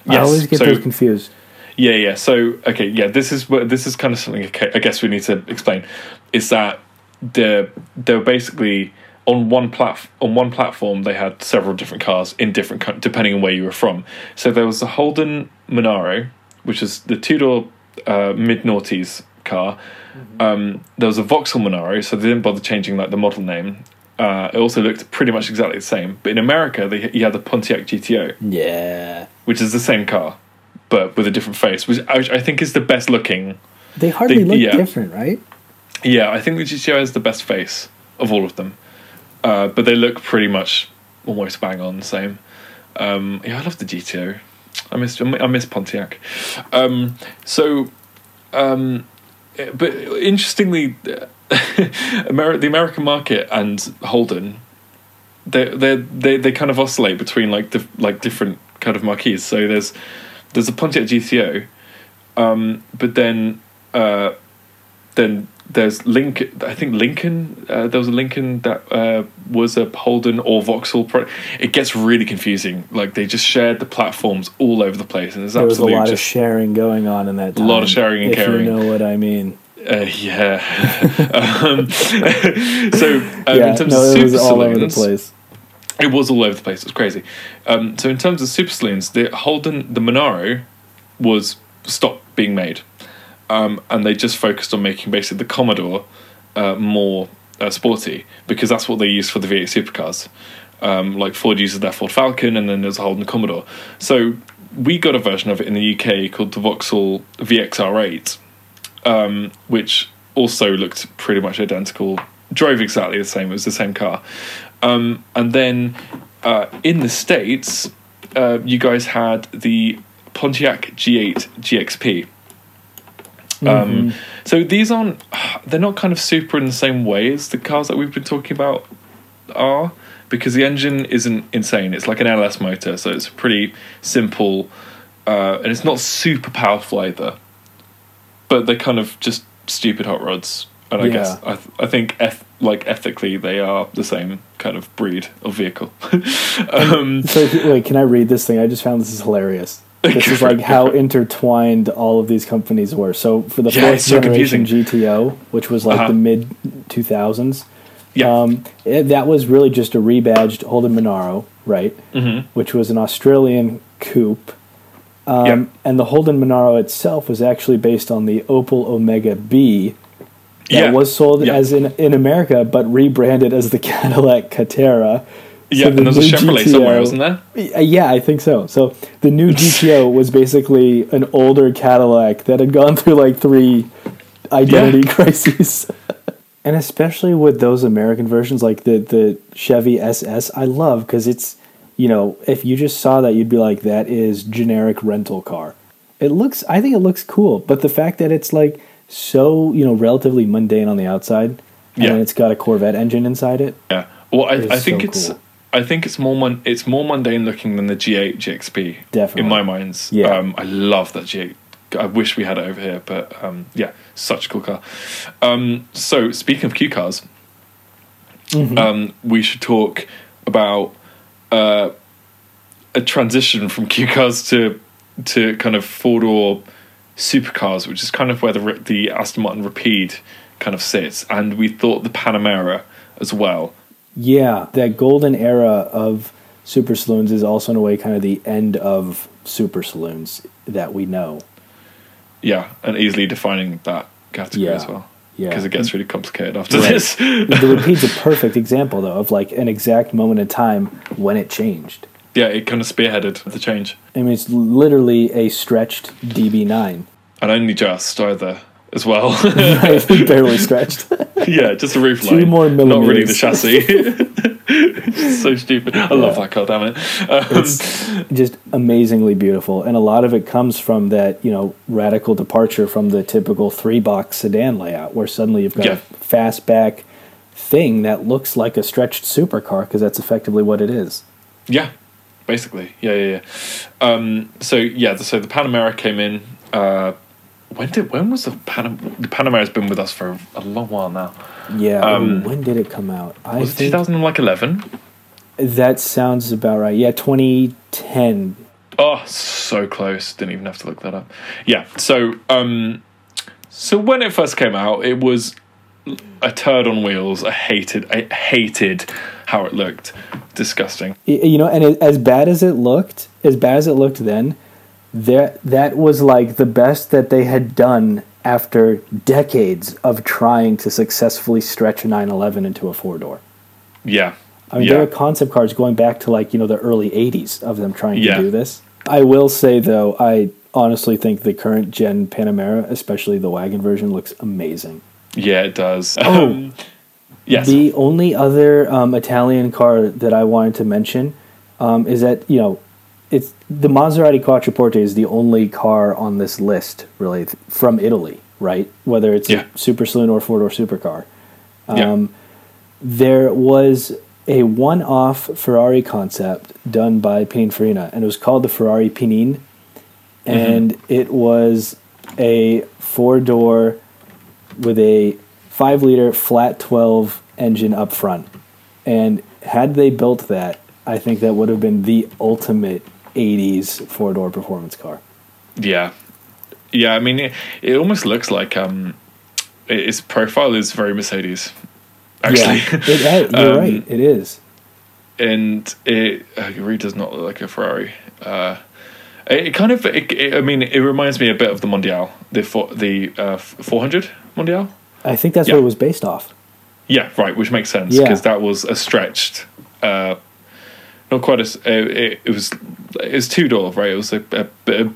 Yes, I always get so, those confused. Yeah, yeah. So okay, yeah. This is this is kind of something. I guess we need to explain. Is that they're they're basically on one plat on one platform they had several different cars in different depending on where you were from. So there was the Holden Monaro, which is the two door uh, mid noughties car. Mm-hmm. Um, there was a Vauxhall Monaro, so they didn't bother changing like the model name. Uh, it also looked pretty much exactly the same. But in America, they, you had the Pontiac GTO. Yeah. Which is the same car, but with a different face, which I, I think is the best looking. They hardly they, look yeah. different, right? Yeah, I think the GTO has the best face of all of them. Uh, but they look pretty much almost bang on the same. Um, yeah, I love the GTO. I miss I miss Pontiac. Um, so, um, but interestingly, the American market and Holden, they they they they kind of oscillate between like the like different kind of marquees. So there's there's a Pontiac GTO, um, but then uh, then there's Lincoln. I think Lincoln. Uh, there was a Lincoln that uh, was a Holden or Vauxhall. Pro- it gets really confusing. Like they just shared the platforms all over the place, and there's there was a lot of sharing going on in that. Time, a lot of sharing and if caring. You know what I mean. Uh, yeah. um, so um, yeah, in terms no, of super it It was all over the place. It was crazy. Um, so in terms of super saloons, the Holden, the Monaro, was stopped being made, um, and they just focused on making basically the Commodore uh, more uh, sporty because that's what they used for the V8 supercars. Um, like Ford uses their Ford Falcon, and then there's a Holden Commodore. So we got a version of it in the UK called the Vauxhall VXR8, um, which also looked pretty much identical, drove exactly the same, it was the same car. Um, and then uh, in the States, uh, you guys had the Pontiac G8 GXP. Um, mm-hmm. so these aren't, they're not kind of super in the same way as the cars that we've been talking about are because the engine isn't insane. It's like an LS motor, so it's pretty simple, uh, and it's not super powerful either. But they're kind of just stupid hot rods, and I yeah. guess I, th- I think eth- like ethically they are the same kind of breed of vehicle. um, so wait, can I read this thing? I just found this is hilarious. This is like how intertwined all of these companies were. So for the yeah, fourth generation so GTO, which was like uh-huh. the mid two thousands, yeah. Um, it, that was really just a rebadged Holden Monaro, right? Mm-hmm. Which was an Australian coupe. Um, yep. And the Holden Monaro itself was actually based on the Opel Omega B that yeah. was sold yep. as in, in America, but rebranded as the Cadillac Catera. Yeah, the and there's a Chevrolet GTO, somewhere, isn't there? Uh, yeah, I think so. So the new GTO was basically an older Cadillac that had gone through like three identity yeah. crises. and especially with those American versions, like the the Chevy SS, I love because it's you know if you just saw that, you'd be like, that is generic rental car. It looks, I think it looks cool, but the fact that it's like so you know relatively mundane on the outside, and yeah. it's got a Corvette engine inside it. Yeah, well, I, I think so it's. Cool. I think it's more mon- it's more mundane looking than the G8 GXP. Definitely, in my minds. Yeah, um, I love that G8 I wish we had it over here, but um, yeah, such a cool car. Um, so speaking of Q cars, mm-hmm. um, we should talk about uh, a transition from Q cars to to kind of four door supercars, which is kind of where the the Aston Martin Rapide kind of sits, and we thought the Panamera as well. Yeah, that golden era of super saloons is also in a way kind of the end of super saloons that we know. Yeah, and easily defining that category yeah. as well. Yeah, because it gets really complicated after right. this. the Rapide's a perfect example, though, of like an exact moment in time when it changed. Yeah, it kind of spearheaded the change. I mean, it's literally a stretched DB9. And only just either as well. right, barely stretched. yeah, just a roof Two line. more millimeters. Not really the chassis. so stupid. I love that car. Damn it! Um, it's just amazingly beautiful, and a lot of it comes from that you know radical departure from the typical three box sedan layout, where suddenly you've got yeah. a fastback thing that looks like a stretched supercar because that's effectively what it is. Yeah, basically. Yeah, yeah, yeah. Um, so yeah, so the Panamera came in. Uh, when did when was the Panam the Panamera's been with us for a long while now. Yeah. Um, when did it come out? I was it 2011? That sounds about right. Yeah, 2010. Oh, so close. Didn't even have to look that up. Yeah. So, um, so when it first came out, it was a turd on wheels. I hated. I hated how it looked. Disgusting. You know, and as bad as it looked, as bad as it looked then, that that was like the best that they had done after decades of trying to successfully stretch a 911 into a four door. Yeah. I mean, yeah. there are concept cars going back to like, you know, the early 80s of them trying yeah. to do this. I will say, though, I honestly think the current gen Panamera, especially the wagon version, looks amazing. Yeah, it does. Oh, um, yes. The only other um, Italian car that I wanted to mention um, is that, you know, it's the Maserati Quattroporte is the only car on this list really from Italy, right? Whether it's yeah. super saloon or four door supercar. Um, yeah. There was a one-off Ferrari concept done by Pininfarina, and it was called the Ferrari Pinin, and mm-hmm. it was a four-door with a five-liter flat twelve engine up front. And had they built that, I think that would have been the ultimate 80s four door performance car. Yeah. Yeah, I mean, it, it almost looks like um, its profile is very Mercedes. Actually, yeah, it, you're um, right. It is, and it, uh, it really does not look like a Ferrari. Uh, it, it, kind of, it, I mean, it reminds me a bit of the Mondial, the for, the uh, 400 Mondial. I think that's yeah. what it was based off. Yeah, right, which makes sense because yeah. that was a stretched uh, not quite as uh, it, it, was it was two door, right? It was a, a,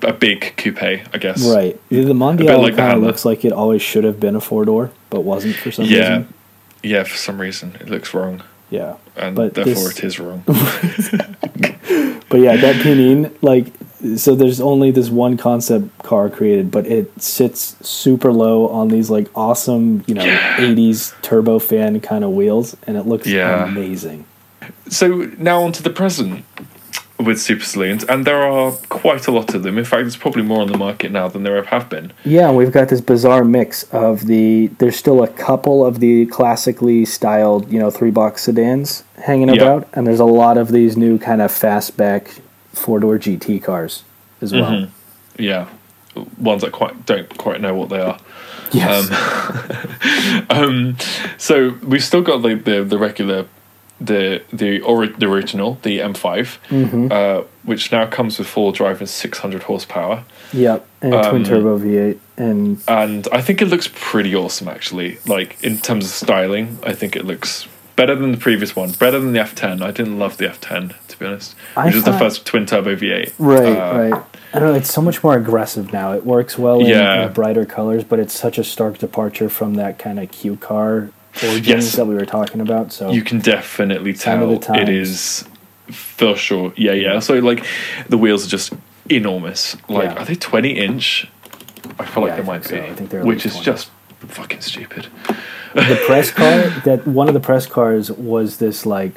a, big coupe, I guess. Right. The Mondial like kind of looks like it always should have been a four door, but wasn't for some yeah. reason. Yeah, for some reason it looks wrong. Yeah, and but therefore this... it is wrong. but yeah, that Pinin, like, so there's only this one concept car created, but it sits super low on these like awesome, you know, yeah. '80s turbofan kind of wheels, and it looks yeah. amazing. So now onto the present with super saloons, and there are quite a lot of them. In fact, there's probably more on the market now than there ever have been. Yeah, we've got this bizarre mix of the. There's still a couple of the classically styled, you know, three box sedans hanging about, and there's a lot of these new kind of fastback four door GT cars as well. Mm-hmm. Yeah, ones that quite don't quite know what they are. Yes. Um, um, so we've still got the, the, the regular the the, ori- the original, the M5, mm-hmm. uh, which now comes with four drive and 600 horsepower. Yep, and um, twin turbo V8, and and I think it looks pretty awesome actually. Like in terms of styling, I think it looks better than the previous one, better than the F10. I didn't love the F10 to be honest, which is the first twin turbo V8. Right, uh, right. I don't know. It's so much more aggressive now. It works well in, yeah. brighter colors, but it's such a stark departure from that kind of Q car origins yes. that we were talking about. So you can definitely tell it is for sure. Yeah, yeah. So like the wheels are just enormous. Like yeah. are they twenty inch? I feel like yeah, they might be. So. I think they're which is 20. just fucking stupid. The press car that one of the press cars was this like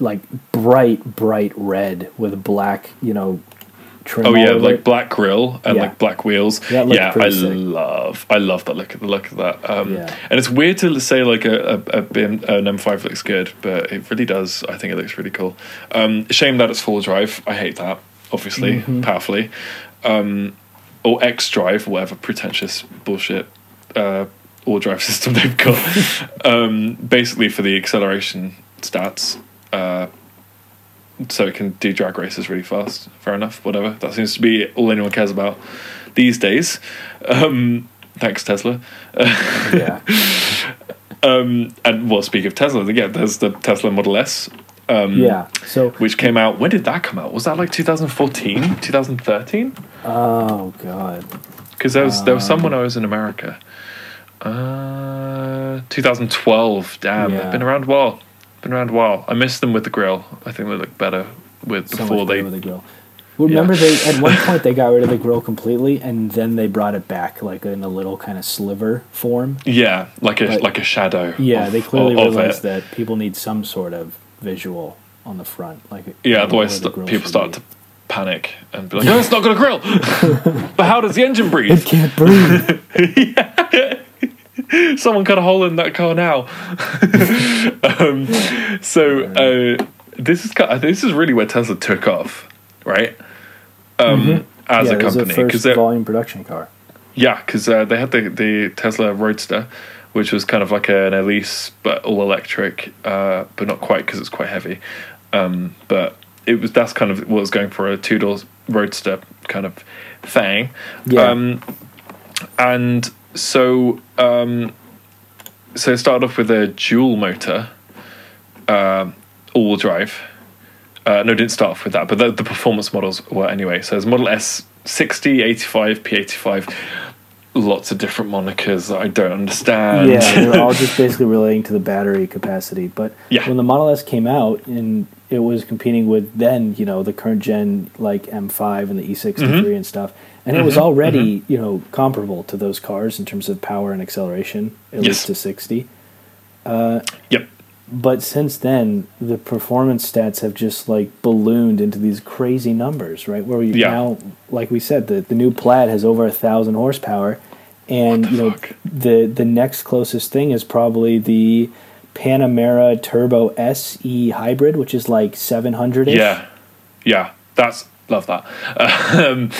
like bright bright red with black you know trim. Oh yeah, like it. black grill and yeah. like black wheels. Yeah, I sick. love, I love that look. The look of that. Um, yeah. And it's weird to say like a, a, a an M5 looks good, but it really does. I think it looks really cool. Um, shame that it's full drive. I hate that. Obviously, mm-hmm. powerfully, um, or X drive, whatever pretentious bullshit. Uh, all drive system they've got. um, basically, for the acceleration stats, uh, so it can do drag races really fast. Fair enough, whatever. That seems to be all anyone cares about these days. Um, thanks, Tesla. yeah. um, and well, speak of Tesla, again, there's the Tesla Model S. Um, yeah. So which came out? When did that come out? Was that like 2014, 2013? Oh God. Because there was there was some when I was in America. Uh, 2012. Damn, yeah. they've been around a while. Been around a while. I miss them with the grill. I think they look better with so before they. With the grill. Remember, yeah. they at one point they got rid of the grill completely, and then they brought it back, like in a little kind of sliver form. Yeah, like a but, like a shadow. Yeah, of, they clearly of, realized that people need some sort of visual on the front, like yeah. Otherwise, people start be. to panic and be like, "No, it's not going to grill." but how does the engine breathe? It can't breathe. yeah. Someone cut a hole in that car now. um, so uh, this is this is really where Tesla took off, right? Um, mm-hmm. As yeah, a company, because volume production car. Yeah, because uh, they had the the Tesla Roadster, which was kind of like an Elise but all electric, uh, but not quite because it's quite heavy. Um, but it was that's kind of what was going for a two door Roadster kind of thing. Yeah. Um, and so um, so it started off with a dual motor, uh, all drive. Uh, no, didn't start off with that, but the, the performance models were anyway. So there's Model S 60, 85, P85, lots of different monikers that I don't understand. Yeah, they're all just basically relating to the battery capacity. But yeah. when the Model S came out and it was competing with then, you know, the current gen like M5 and the E63 mm-hmm. and stuff, and it was mm-hmm. already mm-hmm. you know comparable to those cars in terms of power and acceleration, at yes. least to sixty. Uh, yep. But since then, the performance stats have just like ballooned into these crazy numbers, right? Where we yeah. now, like we said, the, the new Plaid has over a thousand horsepower, and you know fuck? the the next closest thing is probably the Panamera Turbo SE Hybrid, which is like seven hundred. Yeah, yeah, that's love that. Um,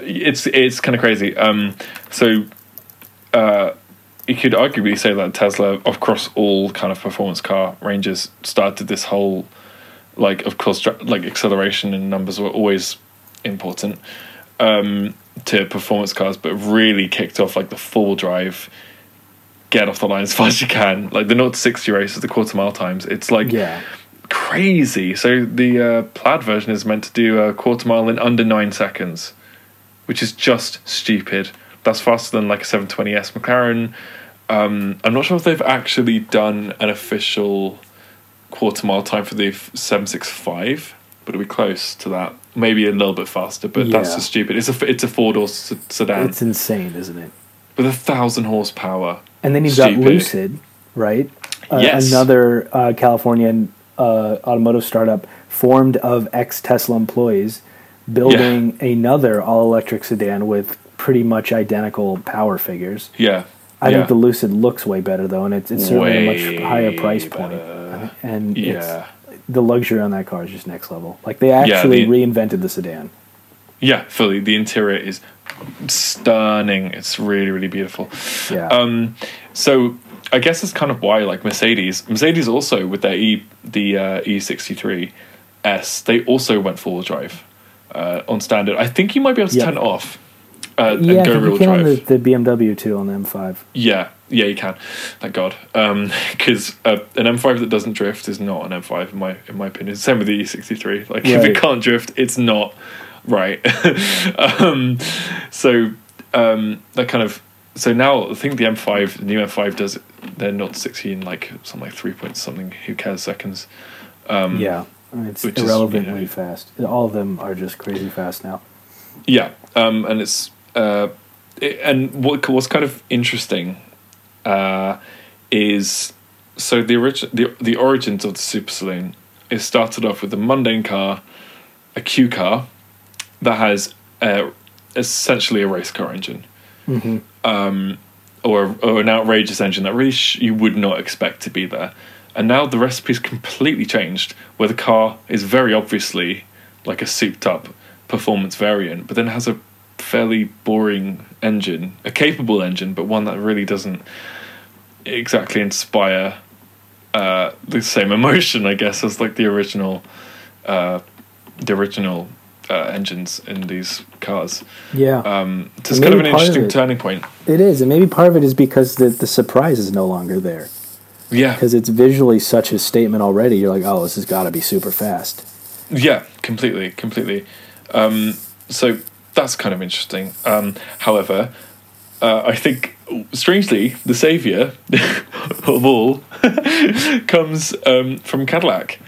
it's it's kind of crazy. Um, so uh, you could arguably say that Tesla, across all kind of performance car ranges, started this whole like of course like acceleration and numbers were always important um, to performance cars, but really kicked off like the full drive. Get off the line as fast as you can. Like the 0 to 60 races, the quarter mile times. It's like yeah crazy. So the uh, plaid version is meant to do a quarter mile in under nine seconds, which is just stupid. That's faster than like a 720S McLaren. Um, I'm not sure if they've actually done an official quarter mile time for the 765, but it'll be close to that. Maybe a little bit faster, but yeah. that's just stupid. It's a it's a four door sedan. It's insane, isn't it? With a thousand horsepower. And then you've stupid. got Lucid, right? Uh, yes. Another uh, Californian uh, automotive startup formed of ex Tesla employees building yeah. another all electric sedan with pretty much identical power figures. Yeah. I yeah. think the Lucid looks way better though, and it's, it's certainly way a much higher price point. Better. And yeah. the luxury on that car is just next level. Like they actually yeah, the, reinvented the sedan. Yeah, fully. The interior is stunning. It's really, really beautiful. Yeah. Um, so I guess it's kind of why like Mercedes, Mercedes also with their E the uh, E63 S, they also went four wheel drive uh, on standard. I think you might be able to yep. turn it off. Uh, yeah, and go real drive. The, the, BMW too on the M5. Yeah, yeah, you can. Thank God, because um, uh, an M5 that doesn't drift is not an M5 in my in my opinion. Same with the E63. Like right. if it can't drift, it's not right. um, so um, that kind of so now I think the M5, the new M5 does they're not 16 like something like three point something. Who cares seconds? Um, yeah, it's irrelevantly is, you know, fast. All of them are just crazy fast now. Yeah, um, and it's uh, it, and what what's kind of interesting uh, is so the origin the the origins of the super saloon is started off with a mundane car, a Q car that has a, essentially a race car engine. Mm-hmm. Um, or, or an outrageous engine that really sh- you would not expect to be there. And now the recipe's completely changed, where the car is very obviously like a souped up performance variant, but then has a fairly boring engine, a capable engine, but one that really doesn't exactly inspire uh, the same emotion, I guess, as like the original, uh, the original uh, engines in these cars. Yeah. Um, it's kind of an interesting of turning point. It is, and maybe part of it is because the the surprise is no longer there. Yeah. Because it's visually such a statement already. You're like, oh, this has got to be super fast. Yeah, completely, completely. Um, so that's kind of interesting. Um, however, uh, I think strangely the savior of all comes um, from Cadillac.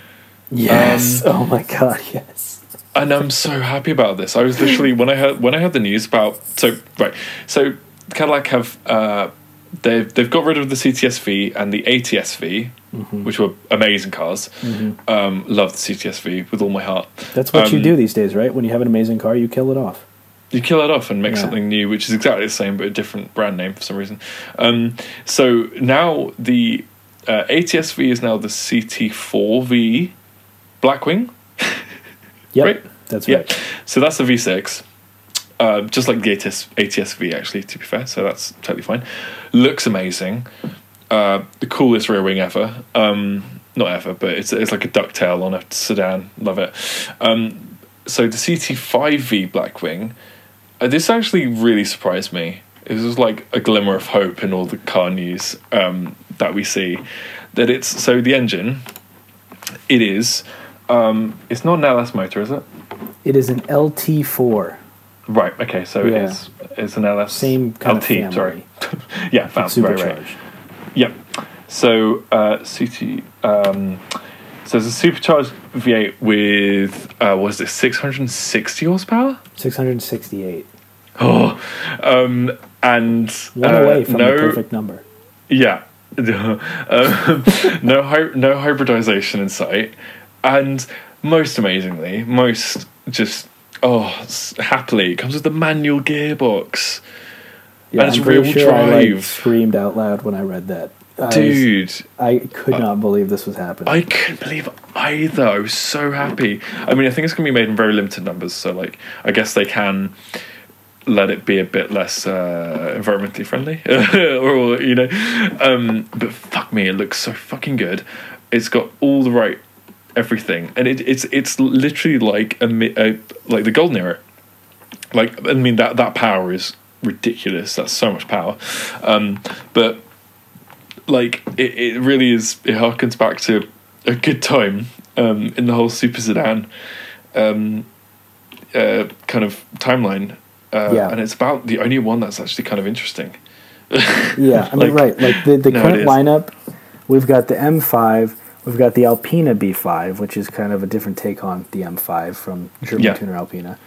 Yes. Um, oh my god. Yes and I'm so happy about this. I was literally when I heard when I heard the news about so right so Cadillac have uh, they've they've got rid of the CTSV and the ATSV, mm-hmm. which were amazing cars. Mm-hmm. Um, love the CTSV with all my heart. That's what um, you do these days, right? When you have an amazing car, you kill it off. You kill it off and make yeah. something new, which is exactly the same but a different brand name for some reason. Um, so now the uh, ATSV is now the CT4V Blackwing. Yep, right? That's right. So that's the V6. Uh, just like the ATS, ATSV, actually, to be fair. So that's totally fine. Looks amazing. Uh, the coolest rear wing ever. Um, not ever, but it's it's like a ducktail on a sedan. Love it. Um, so the CT5V Blackwing, uh, this actually really surprised me. It was like a glimmer of hope in all the car news um, that we see. That it's so the engine, it is um, it's not an LS motor, is it? It is an LT4. Right. Okay. So yeah. it's it's an LS. Same kind LT, of family. Sorry. yeah. Found, right, right. Yep. So uh, CT. Um, so it's a supercharged V8 with uh, what is it? Six hundred and sixty horsepower. Six hundred and sixty-eight. Oh, um, and one uh, away from no, the perfect number. Yeah. um, no hy- no hybridization in sight and most amazingly, most just oh happily, it comes with the manual gearbox. Yeah, and it's I'm real sure drive. I like, screamed out loud when I read that. I Dude, was, I could not believe this was happening. I couldn't believe either. I was so happy. I mean, I think it's going to be made in very limited numbers, so like, I guess they can let it be a bit less uh, environmentally friendly, or you know. Um, but fuck me, it looks so fucking good. It's got all the right everything, and it, it's it's literally like a, a like the golden era. Like I mean that that power is ridiculous. That's so much power, um, but like it, it really is. It harkens back to a good time um, in the whole super sedan um, uh, kind of timeline. Uh, Yeah. and it's about the only one that's actually kind of interesting. Yeah, I mean, Like, right. Like the, the no, current lineup, we've got the M5, we've got the Alpina B5, which is kind of a different take on the M5 from German Yeah. tuner Alpina.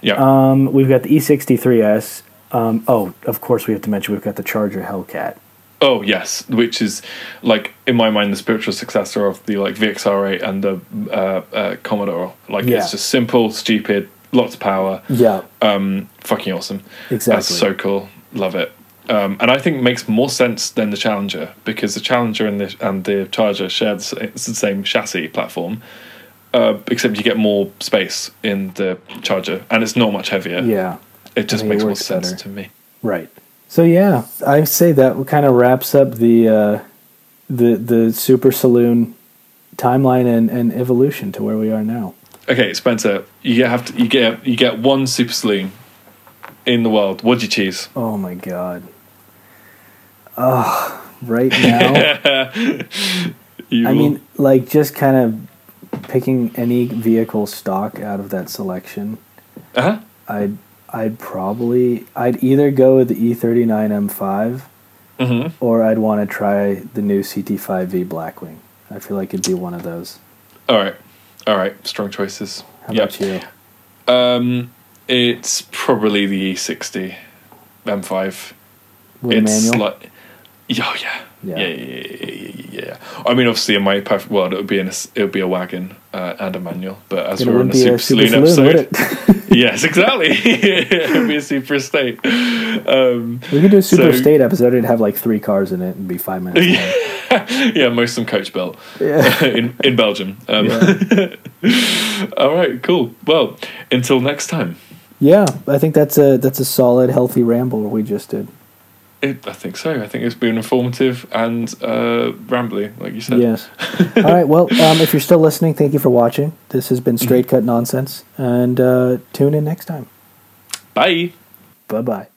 Yeah, Um, we've got the E63S. Um, oh, of course, we have to mention we've got the Charger Hellcat. Oh yes, which is like in my mind the spiritual successor of the like VXR8 and the uh, uh, Commodore. Like Yeah. it's just simple, stupid, lots of power, Yeah, um, fucking awesome. exactly. That's so cool. Love it. Um, and I think makes more sense than the Challenger because the Challenger and the and the Charger share the, it's the same chassis platform, uh, except you get more space in the Charger and it's not much heavier. yeah, it just think it makes more sense better. to me. right. So yeah, I say that kind of wraps up the uh, the the Super Saloon timeline and, and evolution to where we are now. Okay, Spencer, you get have to, you get you get one super saloon in the world. What do you choose? Oh my god. Oh, right now. I mean, like just kind of picking any vehicle stock out of that selection. uh-huh. I'd I'd probably I'd either go with the E E39 M5 hmm or I'd want to try the new CT5V Blackwing. I feel like it'd be one of those. All right, all right, strong choices. How Yeah. about you? Um, it's probably the E60 M5. With a it's manual? like, yeah. Yeah. Yeah. Yeah, yeah, yeah, yeah, yeah, yeah. I mean, obviously, in my perfect world, it would be in a, it would be a wagon uh, and a manual. But as we're in a super, a super saloon, saloon, episode, yes, exactly, it would be a super estate. Um, we could do a super So- state episode. It'd have like three cars in it and be five minutes long. yeah, most of them coach built Yeah. in in Belgium. Um, Yeah. all right, cool. Well, until next time. yeah, I think that's a that's a solid, healthy ramble we just did. It, I think so. I think it's been informative and uh, rambly, like you said. Yes. All right. Well, um, if you're still listening, thank you for watching. This has been Straight Cut Nonsense, and uh, tune in next time. Bye. Bye bye.